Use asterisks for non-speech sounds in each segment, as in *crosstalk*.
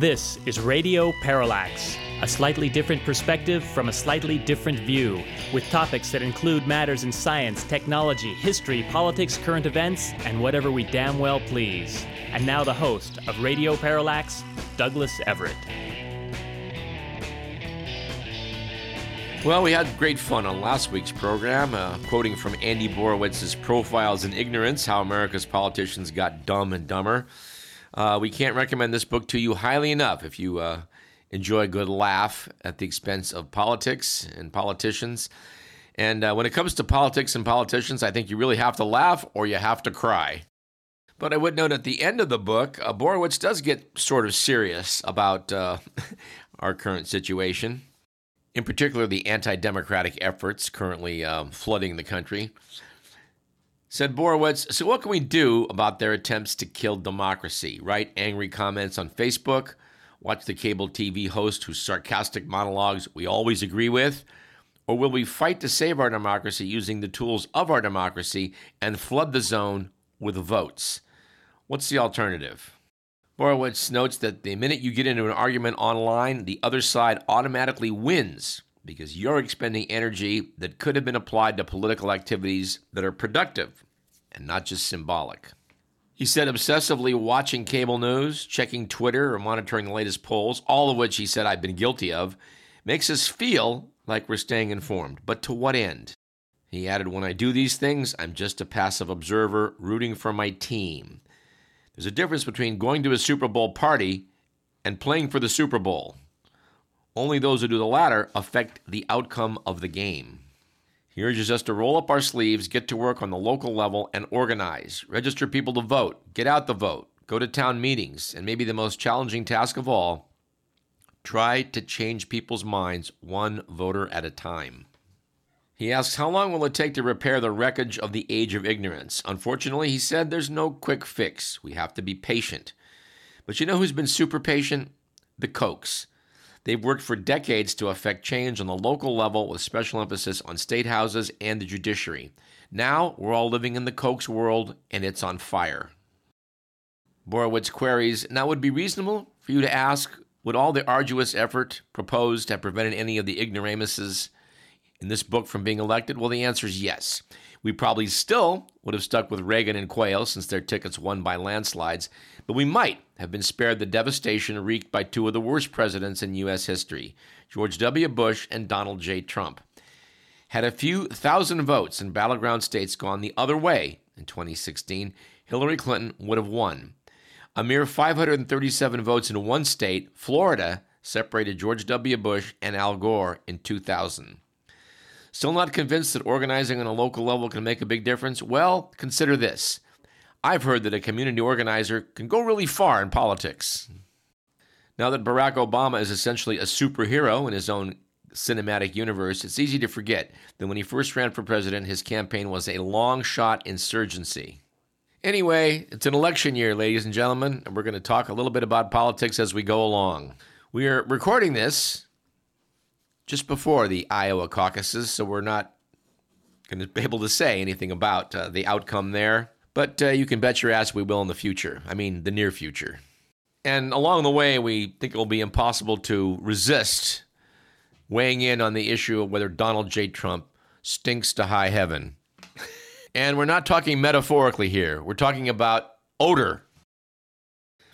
This is Radio Parallax, a slightly different perspective from a slightly different view, with topics that include matters in science, technology, history, politics, current events, and whatever we damn well please. And now the host of Radio Parallax, Douglas Everett. Well, we had great fun on last week's program, uh, quoting from Andy Borowitz's Profiles in Ignorance How America's Politicians Got Dumb and Dumber. Uh, we can't recommend this book to you highly enough if you uh, enjoy a good laugh at the expense of politics and politicians. And uh, when it comes to politics and politicians, I think you really have to laugh or you have to cry. But I would note at the end of the book, uh, Borowitz does get sort of serious about uh, *laughs* our current situation, in particular the anti democratic efforts currently um, flooding the country. Said Borowitz, so what can we do about their attempts to kill democracy? Write angry comments on Facebook, watch the cable TV host whose sarcastic monologues we always agree with? Or will we fight to save our democracy using the tools of our democracy and flood the zone with votes? What's the alternative? Borowitz notes that the minute you get into an argument online, the other side automatically wins because you're expending energy that could have been applied to political activities that are productive and not just symbolic. He said obsessively watching cable news, checking Twitter, or monitoring the latest polls, all of which he said I've been guilty of, makes us feel like we're staying informed. But to what end? He added, When I do these things, I'm just a passive observer rooting for my team. There's a difference between going to a Super Bowl party and playing for the Super Bowl. Only those who do the latter affect the outcome of the game. He urges us to roll up our sleeves, get to work on the local level, and organize. Register people to vote, get out the vote, go to town meetings, and maybe the most challenging task of all try to change people's minds one voter at a time. He asks, How long will it take to repair the wreckage of the age of ignorance? Unfortunately, he said there's no quick fix. We have to be patient. But you know who's been super patient? The Kochs. They've worked for decades to affect change on the local level with special emphasis on state houses and the judiciary. Now we're all living in the Koch's world and it's on fire. Borowitz queries Now, would be reasonable for you to ask would all the arduous effort proposed have prevented any of the ignoramuses in this book from being elected? Well, the answer is yes. We probably still would have stuck with Reagan and Quayle since their tickets won by landslides, but we might have been spared the devastation wreaked by two of the worst presidents in U.S. history George W. Bush and Donald J. Trump. Had a few thousand votes in battleground states gone the other way in 2016, Hillary Clinton would have won. A mere 537 votes in one state, Florida, separated George W. Bush and Al Gore in 2000. Still not convinced that organizing on a local level can make a big difference? Well, consider this. I've heard that a community organizer can go really far in politics. Now that Barack Obama is essentially a superhero in his own cinematic universe, it's easy to forget that when he first ran for president, his campaign was a long shot insurgency. Anyway, it's an election year, ladies and gentlemen, and we're going to talk a little bit about politics as we go along. We are recording this just before the Iowa caucuses, so we're not going to be able to say anything about uh, the outcome there. But uh, you can bet your ass we will in the future. I mean, the near future. And along the way, we think it will be impossible to resist weighing in on the issue of whether Donald J. Trump stinks to high heaven. and we're not talking metaphorically here, we're talking about odor.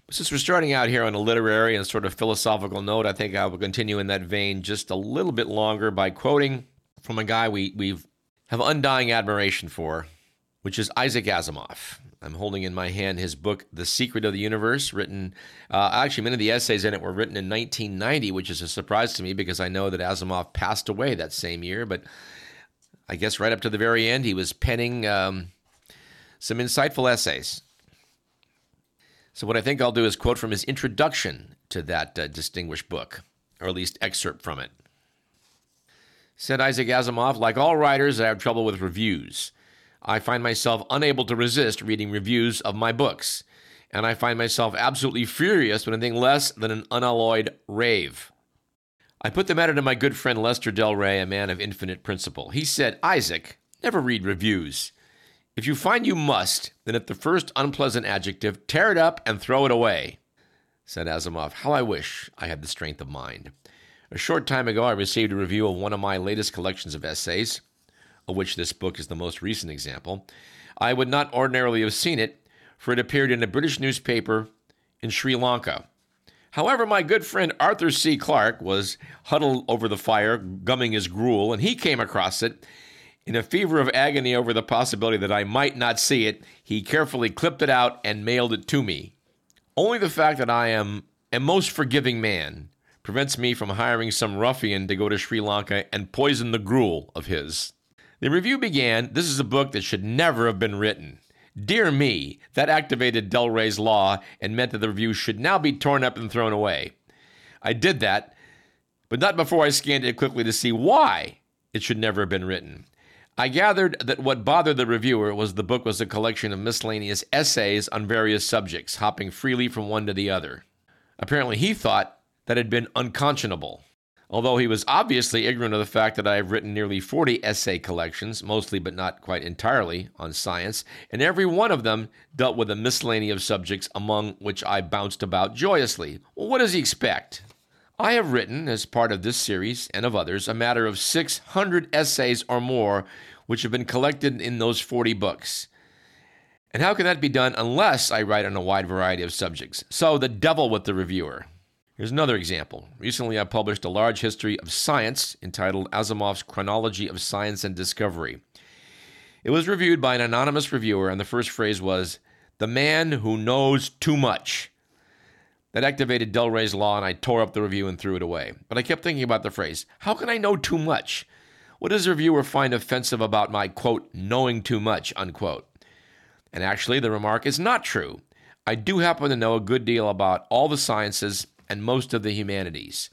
Since we're starting out here on a literary and sort of philosophical note, I think I will continue in that vein just a little bit longer by quoting from a guy we we've have undying admiration for, which is Isaac Asimov. I'm holding in my hand his book, The Secret of the Universe, written, uh, actually, many of the essays in it were written in 1990, which is a surprise to me because I know that Asimov passed away that same year. But I guess right up to the very end, he was penning um, some insightful essays. So, what I think I'll do is quote from his introduction to that uh, distinguished book, or at least excerpt from it. Said Isaac Asimov, like all writers, I have trouble with reviews. I find myself unable to resist reading reviews of my books, and I find myself absolutely furious when anything less than an unalloyed rave. I put the matter to my good friend Lester Del Rey, a man of infinite principle. He said, Isaac, never read reviews. If you find you must, then at the first unpleasant adjective, tear it up and throw it away. said Asimov. How I wish I had the strength of mind. A short time ago, I received a review of one of my latest collections of essays, of which this book is the most recent example. I would not ordinarily have seen it, for it appeared in a British newspaper in Sri Lanka. However, my good friend Arthur C. Clarke was huddled over the fire, gumming his gruel, and he came across it. In a fever of agony over the possibility that I might not see it, he carefully clipped it out and mailed it to me. Only the fact that I am a most forgiving man prevents me from hiring some ruffian to go to Sri Lanka and poison the gruel of his. The review began This is a book that should never have been written. Dear me, that activated Del Rey's law and meant that the review should now be torn up and thrown away. I did that, but not before I scanned it quickly to see why it should never have been written. I gathered that what bothered the reviewer was the book was a collection of miscellaneous essays on various subjects, hopping freely from one to the other. Apparently, he thought that had been unconscionable. Although he was obviously ignorant of the fact that I have written nearly 40 essay collections, mostly but not quite entirely, on science, and every one of them dealt with a miscellany of subjects among which I bounced about joyously. Well, what does he expect? I have written, as part of this series and of others, a matter of 600 essays or more, which have been collected in those 40 books. And how can that be done unless I write on a wide variety of subjects? So, the devil with the reviewer. Here's another example. Recently, I published a large history of science entitled Asimov's Chronology of Science and Discovery. It was reviewed by an anonymous reviewer, and the first phrase was, The man who knows too much. That activated Del Rey's law, and I tore up the review and threw it away. But I kept thinking about the phrase how can I know too much? What does the reviewer find offensive about my, quote, knowing too much, unquote? And actually, the remark is not true. I do happen to know a good deal about all the sciences and most of the humanities.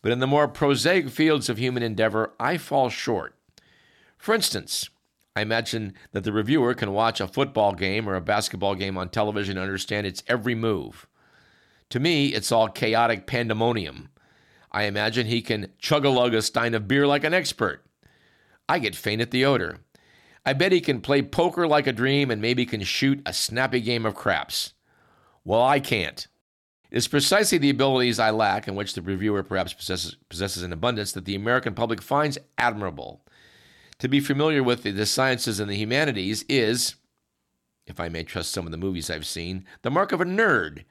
But in the more prosaic fields of human endeavor, I fall short. For instance, I imagine that the reviewer can watch a football game or a basketball game on television and understand its every move. To me, it's all chaotic pandemonium. I imagine he can chug a lug a stein of beer like an expert. I get faint at the odor. I bet he can play poker like a dream and maybe can shoot a snappy game of craps. Well, I can't. It's precisely the abilities I lack, and which the reviewer perhaps possesses, possesses in abundance, that the American public finds admirable. To be familiar with the, the sciences and the humanities is, if I may trust some of the movies I've seen, the mark of a nerd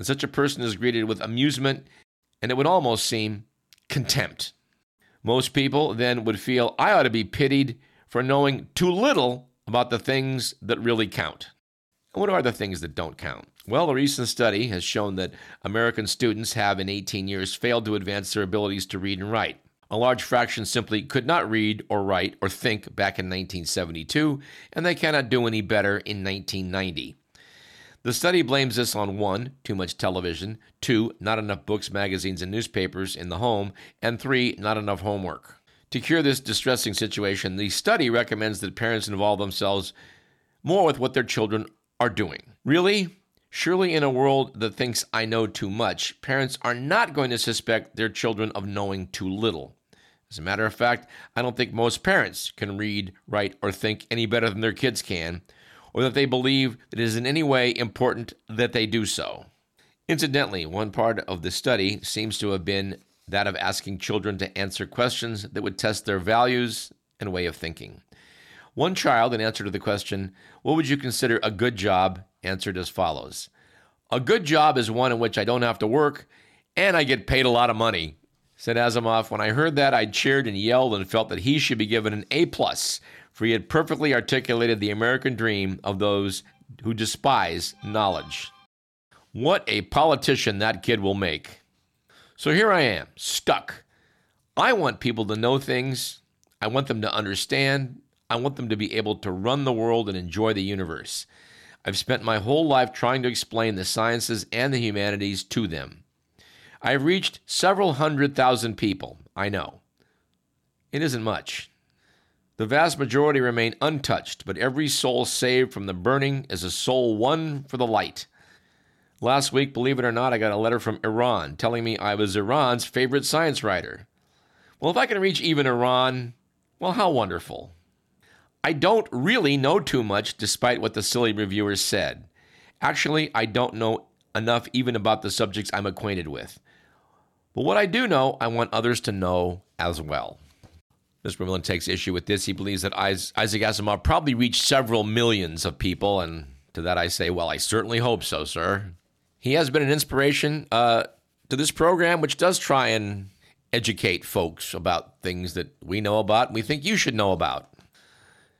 and such a person is greeted with amusement and it would almost seem contempt. Most people then would feel I ought to be pitied for knowing too little about the things that really count. And what are the things that don't count? Well, a recent study has shown that American students have in 18 years failed to advance their abilities to read and write. A large fraction simply could not read or write or think back in 1972, and they cannot do any better in 1990. The study blames this on one, too much television, two, not enough books, magazines, and newspapers in the home, and three, not enough homework. To cure this distressing situation, the study recommends that parents involve themselves more with what their children are doing. Really? Surely, in a world that thinks I know too much, parents are not going to suspect their children of knowing too little. As a matter of fact, I don't think most parents can read, write, or think any better than their kids can, or that they believe it is in any way important that they do so. Incidentally, one part of the study seems to have been that of asking children to answer questions that would test their values and way of thinking. One child, in answer to the question, What would you consider a good job? answered as follows A good job is one in which I don't have to work and I get paid a lot of money. Said Asimov, when I heard that, I cheered and yelled and felt that he should be given an A plus for he had perfectly articulated the American dream of those who despise knowledge. What a politician that kid will make. So here I am, stuck. I want people to know things. I want them to understand. I want them to be able to run the world and enjoy the universe. I've spent my whole life trying to explain the sciences and the humanities to them. I've reached several hundred thousand people, I know. It isn't much. The vast majority remain untouched, but every soul saved from the burning is a soul won for the light. Last week, believe it or not, I got a letter from Iran telling me I was Iran's favorite science writer. Well, if I can reach even Iran, well, how wonderful. I don't really know too much, despite what the silly reviewers said. Actually, I don't know enough even about the subjects I'm acquainted with. But what I do know, I want others to know as well. Mr. Vermillion takes issue with this. He believes that Isaac Asimov probably reached several millions of people, and to that I say, well, I certainly hope so, sir. He has been an inspiration uh, to this program, which does try and educate folks about things that we know about and we think you should know about.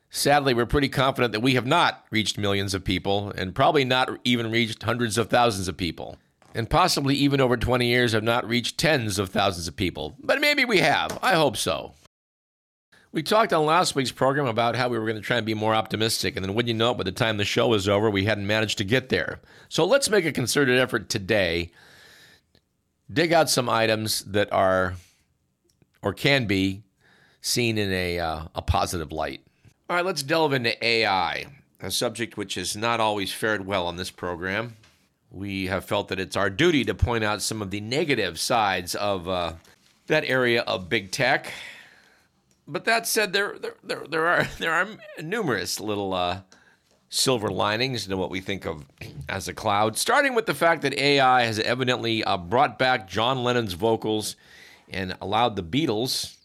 Sadly, we're pretty confident that we have not reached millions of people and probably not even reached hundreds of thousands of people. And possibly even over 20 years have not reached tens of thousands of people. But maybe we have. I hope so. We talked on last week's program about how we were going to try and be more optimistic, and then wouldn't you know it, by the time the show was over, we hadn't managed to get there. So let's make a concerted effort today, dig out some items that are or can be seen in a, uh, a positive light. All right, let's delve into AI, a subject which has not always fared well on this program. We have felt that it's our duty to point out some of the negative sides of uh, that area of big tech but that said, there there there, are *laughs* there are numerous little uh, silver linings to what we think of as a cloud. Starting with the fact that AI has evidently uh, brought back John Lennon's vocals and allowed the Beatles,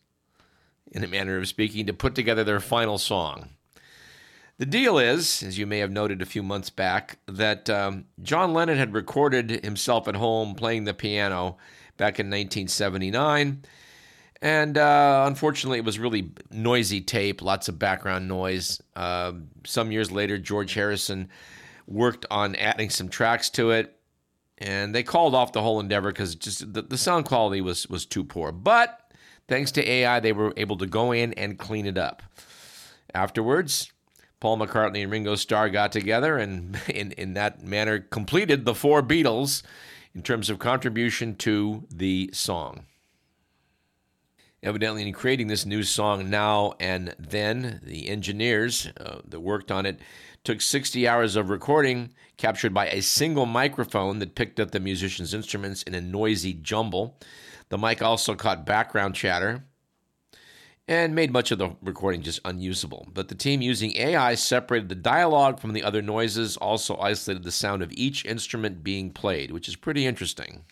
in a manner of speaking, to put together their final song. The deal is, as you may have noted a few months back, that um, John Lennon had recorded himself at home playing the piano back in 1979 and uh, unfortunately, it was really noisy tape, lots of background noise. Uh, some years later, George Harrison worked on adding some tracks to it, and they called off the whole endeavor because just the, the sound quality was was too poor. But thanks to AI, they were able to go in and clean it up. Afterwards, Paul McCartney and Ringo Starr got together and, *laughs* in, in that manner, completed the four Beatles in terms of contribution to the song. Evidently, in creating this new song now and then, the engineers uh, that worked on it took 60 hours of recording, captured by a single microphone that picked up the musician's instruments in a noisy jumble. The mic also caught background chatter and made much of the recording just unusable. But the team using AI separated the dialogue from the other noises, also isolated the sound of each instrument being played, which is pretty interesting.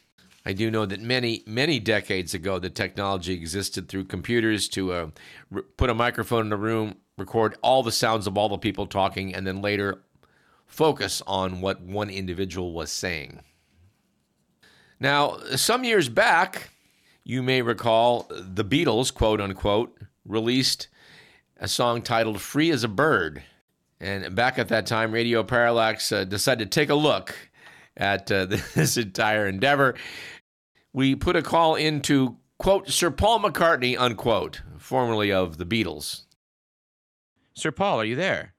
I do know that many, many decades ago, the technology existed through computers to uh, re- put a microphone in a room, record all the sounds of all the people talking, and then later focus on what one individual was saying. Now, some years back, you may recall the Beatles, quote unquote, released a song titled Free as a Bird. And back at that time, Radio Parallax uh, decided to take a look at uh, *laughs* this entire endeavor we put a call into, quote, Sir Paul McCartney, unquote, formerly of the Beatles. Sir Paul, are you there?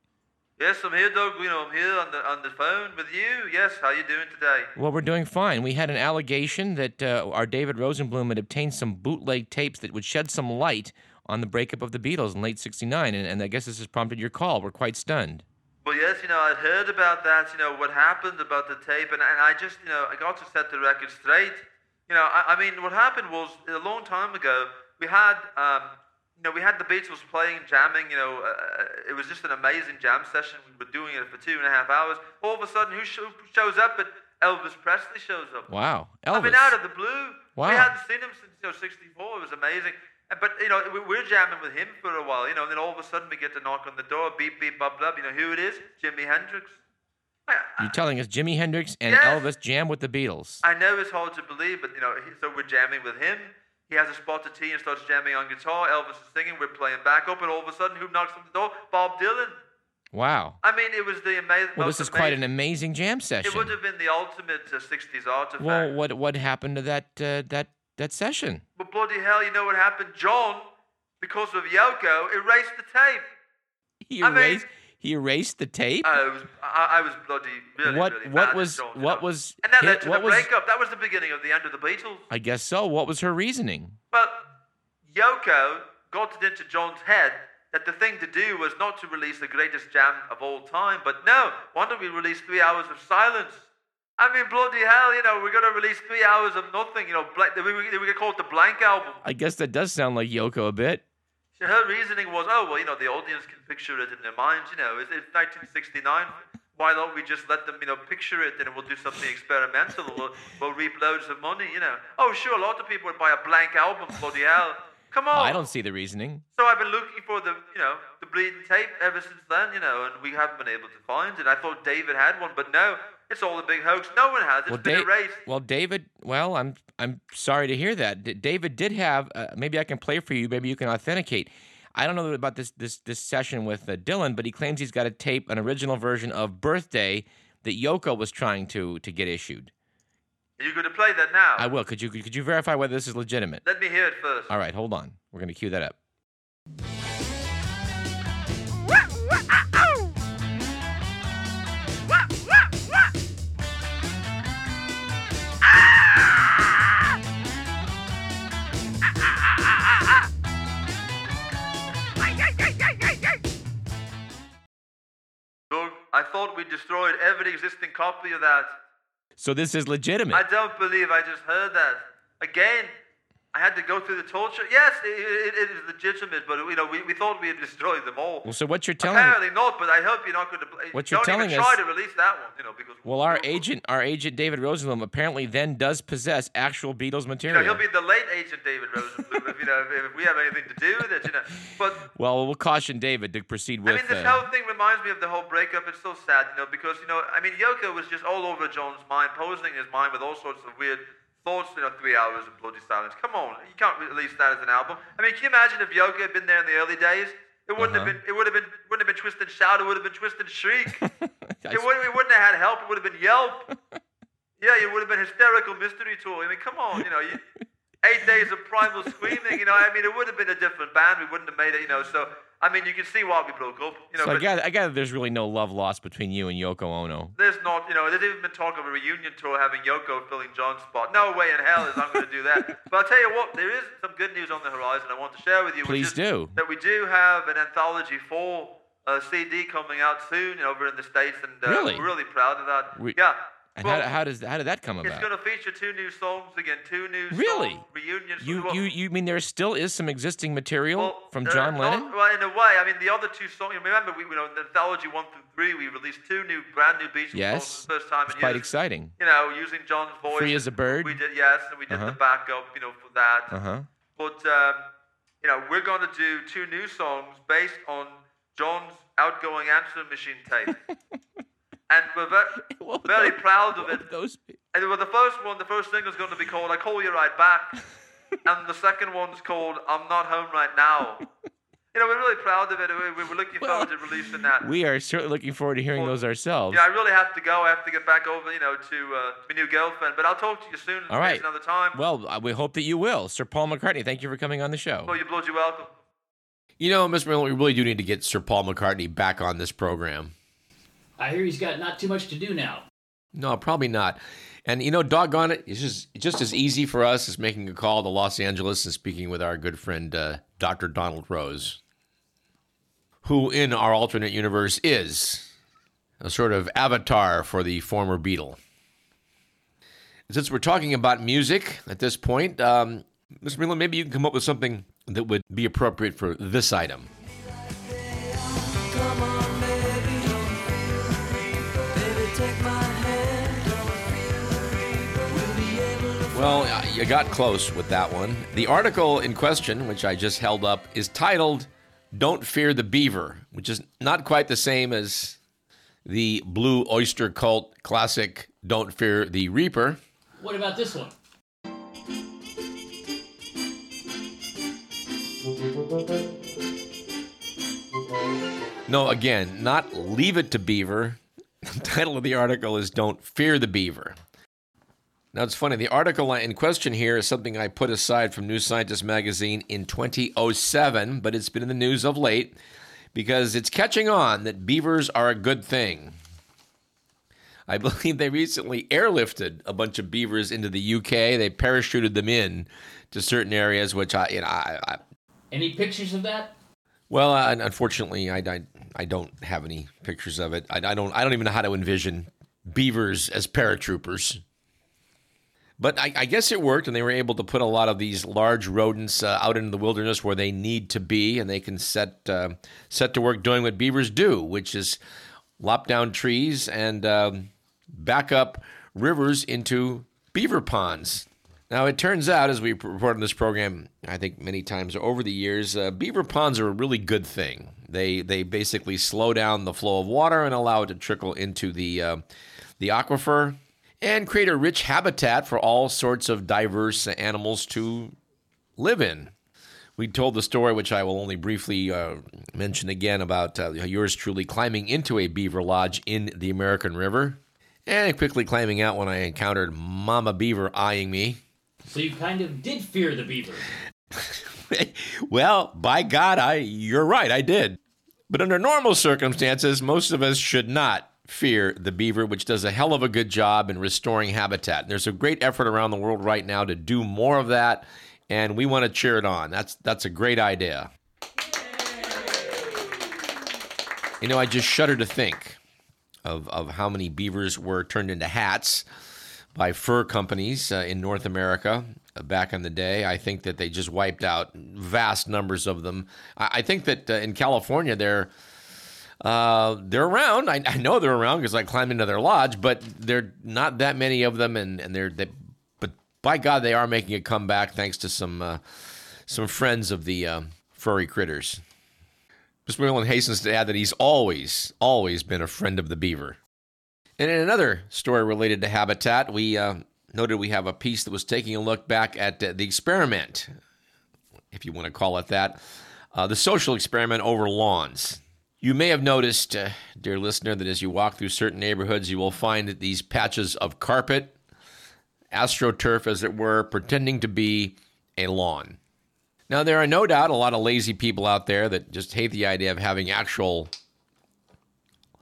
Yes, I'm here, Doug. You know, I'm here on the on the phone with you. Yes, how are you doing today? Well, we're doing fine. We had an allegation that uh, our David Rosenblum had obtained some bootleg tapes that would shed some light on the breakup of the Beatles in late '69, and, and I guess this has prompted your call. We're quite stunned. Well, yes, you know, I'd heard about that. You know, what happened about the tape, and, and I just, you know, I got to set the record straight. You know, I, I, mean, what happened was a long time ago, we had, um, you know, we had the Beatles playing, jamming. You know, uh, it was just an amazing jam session. We were doing it for two and a half hours. All of a sudden, who shows up? But Elvis Presley shows up. Wow, Elvis! I mean, out of the blue. Wow. We hadn't seen him since you know '64. It was amazing. But you know, we're jamming with him for a while. You know, and then all of a sudden we get to knock on the door. Beep beep bub bub. You know who it is? Jimi Hendrix. You're telling us Jimi Hendrix and yes. Elvis jam with the Beatles. I know it's hard to believe, but you know, so we're jamming with him. He has a spot of tea and starts jamming on guitar. Elvis is singing. We're playing back up, and all of a sudden, who knocks on the door? Bob Dylan. Wow. I mean, it was the amazing. Well, this is amazing, quite an amazing jam session. It would have been the ultimate uh, '60s artifact. Well, what what happened to that uh, that that session? But bloody hell, you know what happened? John, because of Yoko, erased the tape. He erased. I mean, he erased the tape. I was, I, I was bloody really, what, really what was, what was, and that led to the was, breakup. That was the beginning of the end of the Beatles. I guess so. What was her reasoning? Well, Yoko got it into John's head that the thing to do was not to release the greatest jam of all time, but no, why don't we release three hours of silence? I mean, bloody hell, you know, we're going to release three hours of nothing, you know, we, we, we call it the blank album. I guess that does sound like Yoko a bit. So her reasoning was, oh, well, you know, the audience can picture it in their minds. You know, it's, it's 1969. why don't we just let them, you know, picture it and we'll do something experimental. we'll, we'll reap loads of money, you know. Oh, sure, a lot of people would buy a blank album, bloody hell. Come on. I don't see the reasoning. So I've been looking for the, you know, the bleeding tape ever since then, you know, and we haven't been able to find it. I thought David had one, but no, it's all a big hoax. No one has. It's Well, been Da- erased. well, David. Well, I'm I'm sorry to hear that. D- David did have. Uh, maybe I can play for you. Maybe you can authenticate. I don't know about this this this session with uh, Dylan, but he claims he's got a tape, an original version of "Birthday" that Yoko was trying to to get issued. Are you going to play that now? I will. Could you could you verify whether this is legitimate? Let me hear it first. All right, hold on. We're going to cue that up. We destroyed every existing copy of that. So this is legitimate. I don't believe I just heard that. Again, I had to go through the torture. Yes, it, it, it is legitimate, but you know, we, we thought we had destroyed them all. well, so what you're telling Apparently not, but I hope you're not going to. What you're don't telling even us- try to release that one, you know, because well, our agent, our agent David Rosenblum, apparently then does possess actual Beatles You know, material. he'll be the late agent David Rosenblum if you know if, if we have anything to do with it, you know. But well, we'll caution David to proceed with. I mean, this uh, whole thing reminds me of the whole breakup. It's so sad, you know, because you know, I mean, Yoko was just all over John's mind, posing his mind with all sorts of weird You know, three hours of bloody silence. Come on, you can't release that as an album. I mean, can you imagine if Yoko had been there in the early days? It wouldn't have Uh-huh. been. It would have been. Wouldn't have been Twist and Shout. It would have been Twist and Shriek. *laughs* It, wouldn't. it wouldn't have had help. It would have been Yelp. Yeah, it would have been hysterical mystery tour. I mean, come on, you know, you, eight days of primal screaming. You know, I mean, it would have been a different band. We wouldn't have made it. You know, so I mean, you can see why we broke up. You know, So I gather, I gather there's really no love lost between you and Yoko Ono. there's not. You know, there's even been talk of a reunion tour having Yoko filling John's spot. No way in hell is I'm going to do that. *laughs* But I'll tell you what, there is some good news on the horizon. I want to share with you. Please do. That we do have an anthology four uh, CD coming out soon over in the states, and uh, Really? we're really proud of that. We- yeah. And Well, how, how does how did that come about? It's going to feature two new songs again, two new Really? song reunions. You Well, you you mean there still is some existing material well, from uh, John not- Lennon? well, in a way, I mean, the other two songs. Remember, we you know, in anthology one through three, we released two new, brand new Beatles songs Yes, for the first time it's in quite years. exciting. You know, using John's voice. Free as a bird. We did yes, and we did Uh-huh. the backup, you know, for that. Uh huh. But um, you know, we're going to do two new songs based on John's outgoing answer machine tape, *laughs* and we're ve- *laughs* very proud of it. Those And well, the first one, the first thing is going to be called "I Call You Right Back," *laughs* and the second one's called "I'm Not Home Right Now." You know, we're really proud of it. We- We're looking Well, forward to releasing that. we are certainly looking forward to hearing Well, those ourselves. Yeah, I really have to go. I have to get back over, you know, to uh, my new girlfriend. But I'll talk to you soon. All right. Another time. Well, uh, we hope that you will, Sir Paul McCartney. Thank you for coming on the show. well, you're bloody welcome. You know, Mr. Miller, we really do need to get Sir Paul McCartney back on this program. I hear he's got not too much to do now. No, probably not. And you know, doggone it, it's just it's just as easy for us as making a call to Los Angeles and speaking with our good friend uh, Dr. Donald Rose, who in our alternate universe is a sort of avatar for the former Beatle. Since we're talking about music at this point, um, Mr. Miller, maybe you can come up with something that would be appropriate for this item. Well, uh, you got close with that one. The article in question, which I just held up, is titled Don't Fear the Beaver, which is not quite the same as the Blue Oyster Cult classic Don't Fear the Reaper. What about this one? No, again, not Leave It to Beaver. *laughs* The title of the article is Don't Fear the Beaver. Now, it's funny. The article in question here is something I put aside from New Scientist magazine in 2007, but it's been in the news of late because it's catching on that beavers are a good thing. I *laughs* believe they recently airlifted a bunch of beavers into the UK. They parachuted them in to certain areas, which I, you know, I, I Any pictures of that? well, uh, unfortunately, I, I, I don't have any pictures of it. I, I don't I don't even know how to envision beavers as paratroopers. But I, I guess it worked, and they were able to put a lot of these large rodents uh, out into the wilderness where they need to be, and they can set uh, set to work doing what beavers do, which is lop down trees, and um, back up rivers into beaver ponds. Now, it turns out, as we report on this program, I think many times over the years, uh, beaver ponds are a really good thing. They they basically slow down the flow of water and allow it to trickle into the uh, the aquifer and create a rich habitat for all sorts of diverse animals to live in. We told the story, which I will only briefly uh, mention again, about uh, yours truly climbing into a beaver lodge in the American River and quickly climbing out when I encountered Mama Beaver eyeing me. So you kind of did fear the beaver. *laughs* well, by God, I you're right, I did. But under normal circumstances, most of us should not fear the beaver, which does a hell of a good job in restoring habitat. There's a great effort around the world right now to do more of that, and we want to cheer it on. That's that's a great idea. You know, I just shudder to think of, of how many beavers were turned into hats by fur companies uh, in North America uh, back in the day. I think that they just wiped out vast numbers of them. I, I think that uh, in California they're uh, they're around. I, I know they're around because I climbed into their lodge, but there are not that many of them, and and they're they, but by God they are making a comeback thanks to some uh, some friends of the uh, furry critters. Mr. Whalen hastens to add that he's always, always been a friend of the beaver. And in another story related to habitat, we uh, noted we have a piece that was taking a look back at uh, the experiment, if you want to call it that, the social experiment over lawns. You may have noticed, uh, dear listener, that as you walk through certain neighborhoods, you will find these patches of carpet, astroturf, as it were, pretending to be a lawn. Now, there are no doubt a lot of lazy people out there that just hate the idea of having actual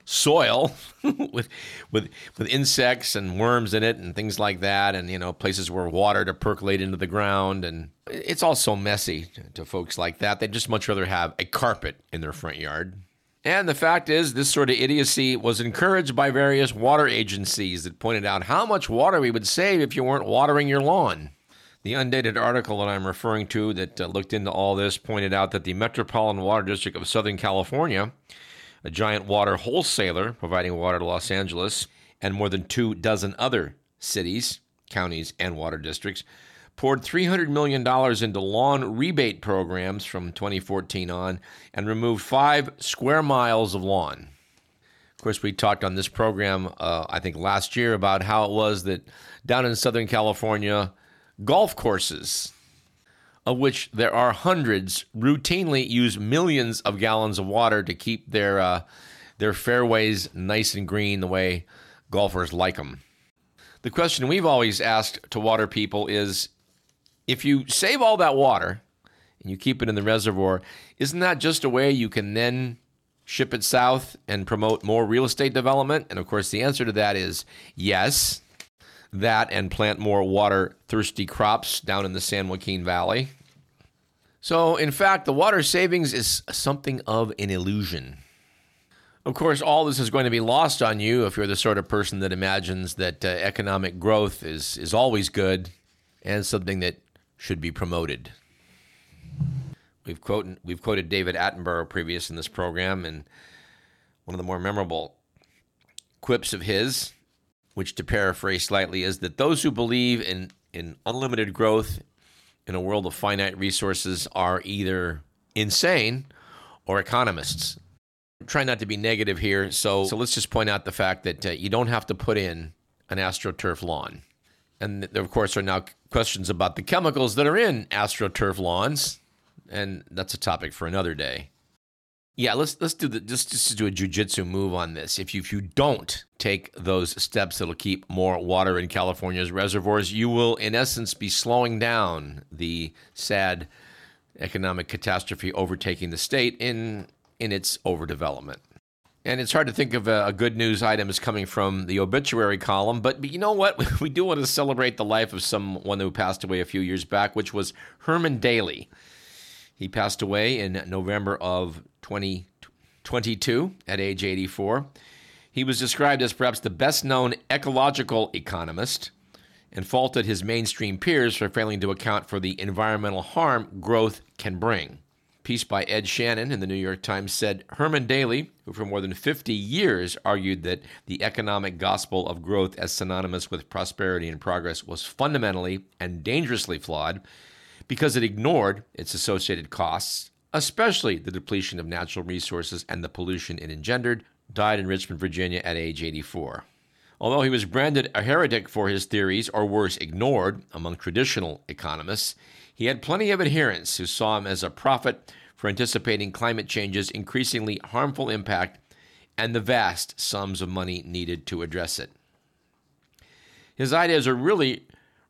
soil *laughs* with with with insects and worms in it and things like that and you know places where water to percolate into the ground. And it's all so messy to folks like that. They'd just much rather have a carpet in their front yard and the fact is this sort of idiocy was encouraged by various water agencies that pointed out how much water we would save if you weren't watering your lawn. The undated article that I'm referring to that uh, looked into all this pointed out that the Metropolitan Water District of Southern California, a giant water wholesaler providing water to Los Angeles, and more than two dozen other cities, counties, and water districts, poured $300 million into lawn rebate programs from 2014 on and removed five square miles of lawn. Of course, we talked on this program, uh, I think last year, about how it was that down in Southern California, golf courses, of which there are hundreds, routinely use millions of gallons of water to keep their uh, their fairways nice and green the way golfers like them. The question we've always asked to water people is if you save all that water and you keep it in the reservoir, isn't that just a way you can then ship it south and promote more real estate development? And of course, the answer to that is yes that and plant more water thirsty crops down in the San Joaquin Valley. So, in fact, the water savings is something of an illusion. Of course, all this is going to be lost on you if you're the sort of person that imagines that uh, economic growth is, is always good and something that should be promoted. We've quoted, we've quoted David Attenborough previous in this program, and one of the more memorable quips of his which to paraphrase slightly is that those who believe in, in unlimited growth in a world of finite resources are either insane or economists. Trying not to be negative here, so, so let's just point out the fact that uh, you don't have to put in an astroturf lawn. And there, of course, are now questions about the chemicals that are in astroturf lawns, and that's a topic for another day. Yeah, let's let's do the just just do a jujitsu move on this. If you if you don't take those steps that'll keep more water in California's reservoirs, you will in essence be slowing down the sad economic catastrophe overtaking the state in in its overdevelopment. And it's hard to think of a, good news item as coming from the obituary column, but, but you know what? *laughs* We do want to celebrate the life of someone who passed away a few years back, which was Herman Daly. He passed away in November of 2022 at age 84. He was described as perhaps the best known ecological economist and faulted his mainstream peers for failing to account for the environmental harm growth can bring. Piece by Ed Shanahan in the New York Times said Herman Daly, who for more than 50 years argued that the economic gospel of growth as synonymous with prosperity and progress was fundamentally and dangerously flawed because it ignored its associated costs, especially the depletion of natural resources and the pollution it engendered, died in Richmond, Virginia at age 84. Although he was branded a heretic for his theories, or worse, ignored among traditional economists, he had plenty of adherents who saw him as a prophet for anticipating climate change's increasingly harmful impact and the vast sums of money needed to address it. His ideas are really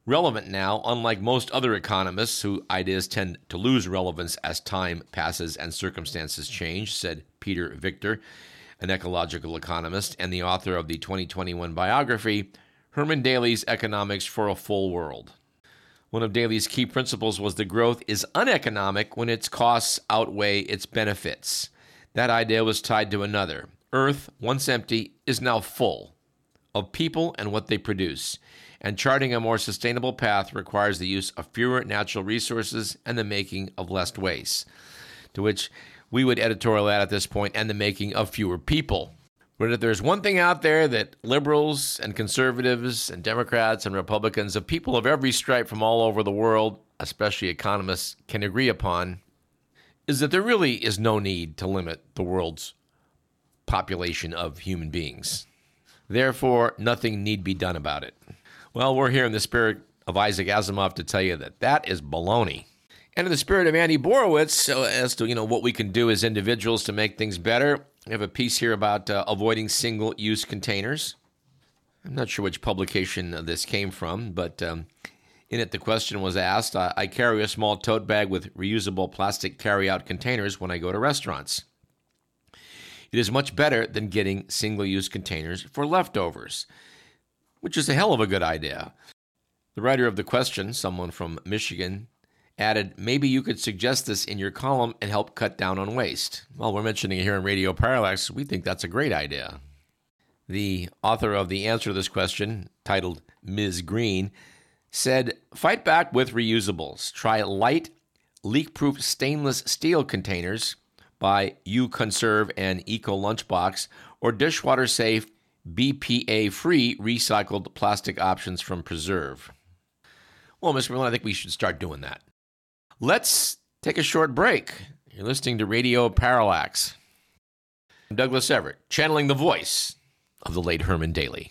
relevant now, unlike most other economists whose ideas tend to lose relevance as time passes and circumstances change, said Peter Victor, an ecological economist and the author of the 2021 biography, Herman Daly's Economics for a Full World. One of Daly's key principles was that growth is uneconomic when its costs outweigh its benefits. That idea was tied to another. Earth, once empty, is now full of people and what they produce. And charting a more sustainable path requires the use of fewer natural resources and the making of less waste. To which we would editorial add at this point, and the making of fewer people. But if there's one thing out there that liberals and conservatives and Democrats and Republicans, of people of every stripe from all over the world, especially economists, can agree upon, is that there really is no need to limit the world's population of human beings. Therefore, nothing need be done about it. Well, we're here in the spirit of Isaac Asimov to tell you that that is baloney. And in the spirit of Andy Borowitz, so as to you know what we can do as individuals to make things better, we have a piece here about uh, avoiding single-use containers. I'm not sure which publication this came from, but um, in it the question was asked: I, I carry a small tote bag with reusable plastic carry-out containers when I go to restaurants. It is much better than getting single-use containers for leftovers, which is a hell of a good idea. The writer of the question, someone from Michigan, added, maybe you could suggest this in your column and help cut down on waste. Well, we're mentioning it here in Radio Parallax. We think that's a great idea. The author of the answer to this question, titled Ms. Green, said, Fight back with reusables. Try light, leak proof stainless steel containers by U-Konserve and Eco Lunchbox, or dishwater safe, BPA free recycled plastic options from Preserve. Well, Mr. Miller, I think we should start doing that. Let's take a short break. You're listening to Radio Parallax. I'm Douglas Everett, channeling the voice of the late Herman Daly.